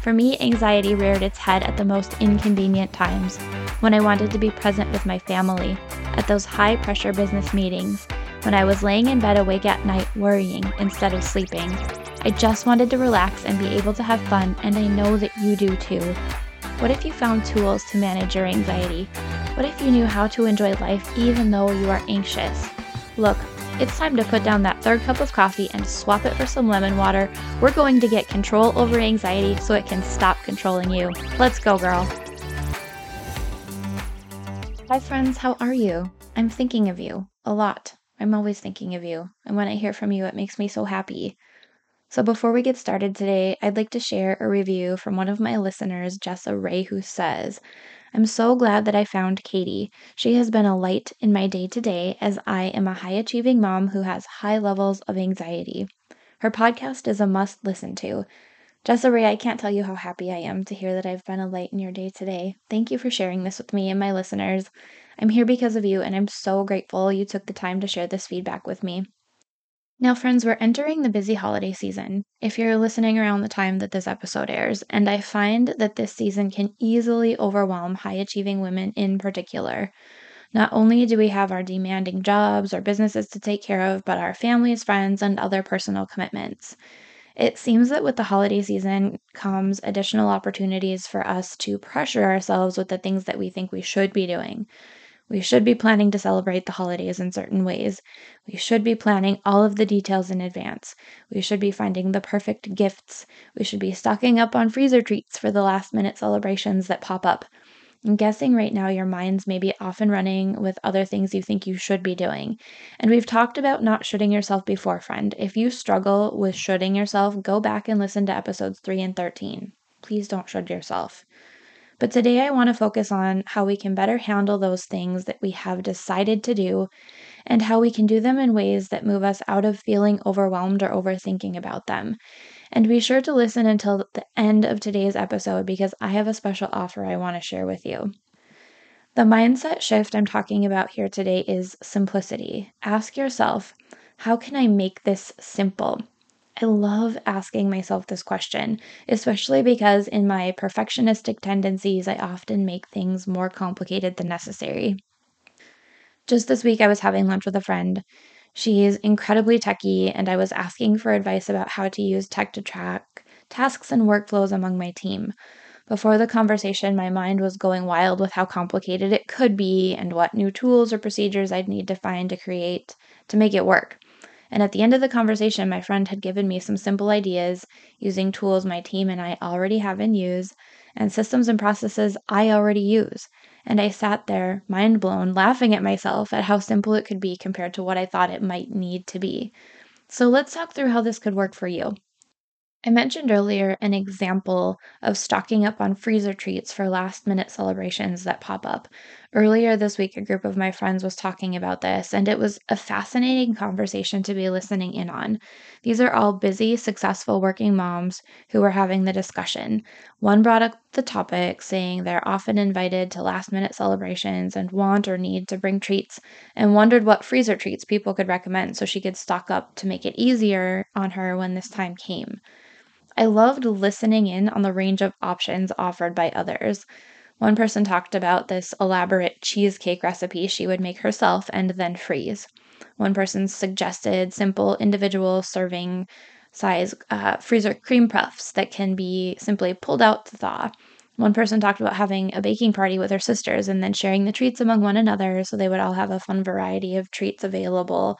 For me, anxiety reared its head at the most inconvenient times when I wanted to be present with my family, at those high pressure business meetings, when I was laying in bed awake at night worrying instead of sleeping. I just wanted to relax and be able to have fun, and I know that you do too. What if you found tools to manage your anxiety? What if you knew how to enjoy life even though you are anxious? Look, it's time to put down that third cup of coffee and swap it for some lemon water. We're going to get control over anxiety so it can stop controlling you. Let's go, girl. Hi, friends, how are you? I'm thinking of you a lot. I'm always thinking of you. And when I hear from you, it makes me so happy. So, before we get started today, I'd like to share a review from one of my listeners, Jessa Ray, who says, I'm so glad that I found Katy. She has been a light in my day to day as I am a high achieving mom who has high levels of anxiety. Her podcast is a must listen to. Jessa Ray, I can't tell you how happy I am to hear that I've been a light in your day today. Thank you for sharing this with me and my listeners. I'm here because of you, and I'm so grateful you took the time to share this feedback with me. Now, friends, we're entering the busy holiday season if you're listening around the time that this episode airs, and I find that this season can easily overwhelm high achieving women in particular. Not only do we have our demanding jobs or businesses to take care of, but our families, friends, and other personal commitments. It seems that with the holiday season comes additional opportunities for us to pressure ourselves with the things that we think we should be doing. We should be planning to celebrate the holidays in certain ways. We should be planning all of the details in advance. We should be finding the perfect gifts. We should be stocking up on freezer treats for the last minute celebrations that pop up. I'm guessing right now your mind's maybe off and running with other things you think you should be doing. And we've talked about not shoulding yourself before, friend. If you struggle with shoulding yourself, go back and listen to episodes 3 and 13. Please don't should yourself. But today I want to focus on how we can better handle those things that we have decided to do and how we can do them in ways that move us out of feeling overwhelmed or overthinking about them. And be sure to listen until the end of today's episode because I have a special offer I want to share with you. The mindset shift I'm talking about here today is simplicity. Ask yourself, how can I make this simple? I love asking myself this question, especially because in my perfectionistic tendencies, I often make things more complicated than necessary. Just this week, I was having lunch with a friend. She's incredibly techy, and I was asking for advice about how to use tech to track tasks and workflows among my team. Before the conversation, my mind was going wild with how complicated it could be and what new tools or procedures I'd need to find to create to make it work. And at the end of the conversation, my friend had given me some simple ideas using tools my team and I already have in use and systems and processes I already use. And I sat there, mind blown, laughing at myself at how simple it could be compared to what I thought it might need to be. So let's talk through how this could work for you. I mentioned earlier an example of stocking up on freezer treats for last minute celebrations that pop up. Earlier this week, a group of my friends was talking about this, and it was a fascinating conversation to be listening in on. These are all busy, successful working moms who were having the discussion. One brought up the topic, saying they're often invited to last minute celebrations and want or need to bring treats, and wondered what freezer treats people could recommend so she could stock up to make it easier on her when this time came. I loved listening in on the range of options offered by others. One person talked about this elaborate cheesecake recipe she would make herself and then freeze. One person suggested simple individual serving size uh, freezer cream puffs that can be simply pulled out to thaw. One person talked about having a baking party with her sisters and then sharing the treats among one another so they would all have a fun variety of treats available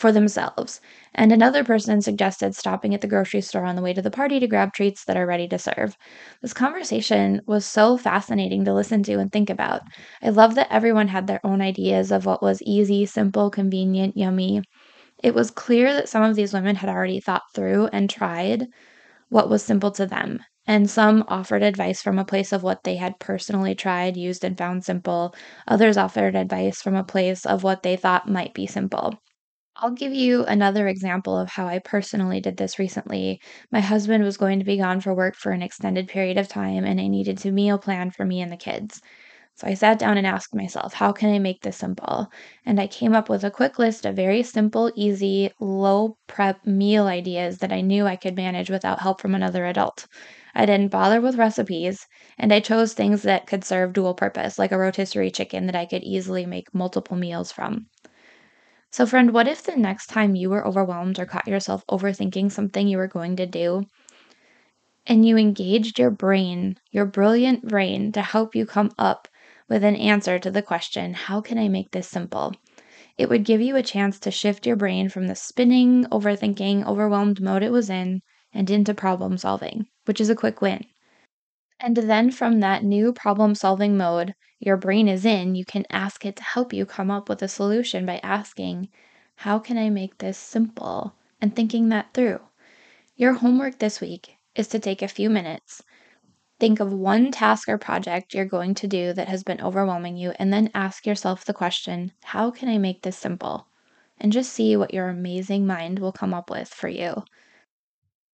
for themselves. And another person suggested stopping at the grocery store on the way to the party to grab treats that are ready to serve. This conversation was so fascinating to listen to and think about. I love that everyone had their own ideas of what was easy, simple, convenient, yummy. It was clear that some of these women had already thought through and tried what was simple to them. And some offered advice from a place of what they had personally tried, used, and found simple. Others offered advice from a place of what they thought might be simple. I'll give you another example of how I personally did this recently. My husband was going to be gone for work for an extended period of time, and I needed to meal plan for me and the kids. So I sat down and asked myself, how can I make this simple? And I came up with a quick list of very simple, easy, low prep meal ideas that I knew I could manage without help from another adult. I didn't bother with recipes, and I chose things that could serve dual purpose, like a rotisserie chicken that I could easily make multiple meals from. So, friend, what if the next time you were overwhelmed or caught yourself overthinking something you were going to do, and you engaged your brain, your brilliant brain, to help you come up with an answer to the question, How can I make this simple? It would give you a chance to shift your brain from the spinning, overthinking, overwhelmed mode it was in and into problem solving, which is a quick win. And then from that new problem solving mode your brain is in, you can ask it to help you come up with a solution by asking, How can I make this simple? and thinking that through. Your homework this week is to take a few minutes Think of one task or project you're going to do that has been overwhelming you, and then ask yourself the question How can I make this simple? And just see what your amazing mind will come up with for you.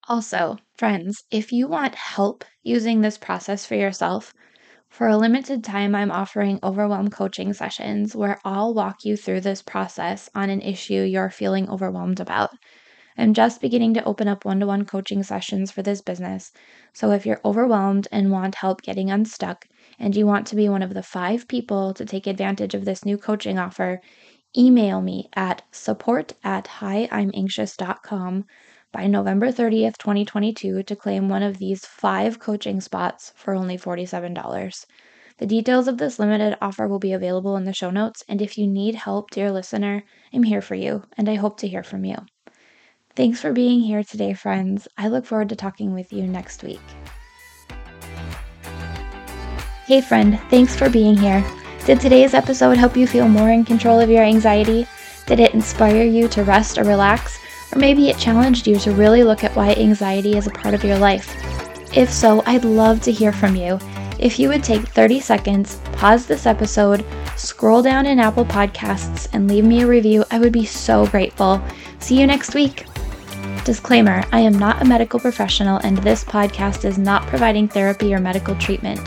Also, friends, if you want help using this process for yourself, for a limited time, I'm offering overwhelm coaching sessions where I'll walk you through this process on an issue you're feeling overwhelmed about. I'm just beginning to open up one to one coaching sessions for this business. So if you're overwhelmed and want help getting unstuck, and you want to be one of the five people to take advantage of this new coaching offer, email me at support at hiimanxious.com by November 30th, 2022 to claim one of these five coaching spots for only $47. The details of this limited offer will be available in the show notes, and if you need help, dear listener, I'm here for you, and I hope to hear from you. Thanks for being here today, friends. I look forward to talking with you next week. Hey, friend, thanks for being here. Did today's episode help you feel more in control of your anxiety? Did it inspire you to rest or relax? Or maybe it challenged you to really look at why anxiety is a part of your life? If so, I'd love to hear from you. If you would take 30 seconds, pause this episode, scroll down in Apple Podcasts, and leave me a review, I would be so grateful. See you next week. Disclaimer I am not a medical professional, and this podcast is not providing therapy or medical treatment.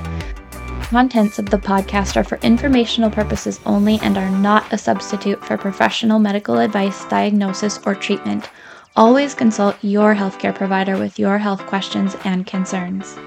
Contents of the podcast are for informational purposes only and are not a substitute for professional medical advice, diagnosis, or treatment. Always consult your healthcare provider with your health questions and concerns.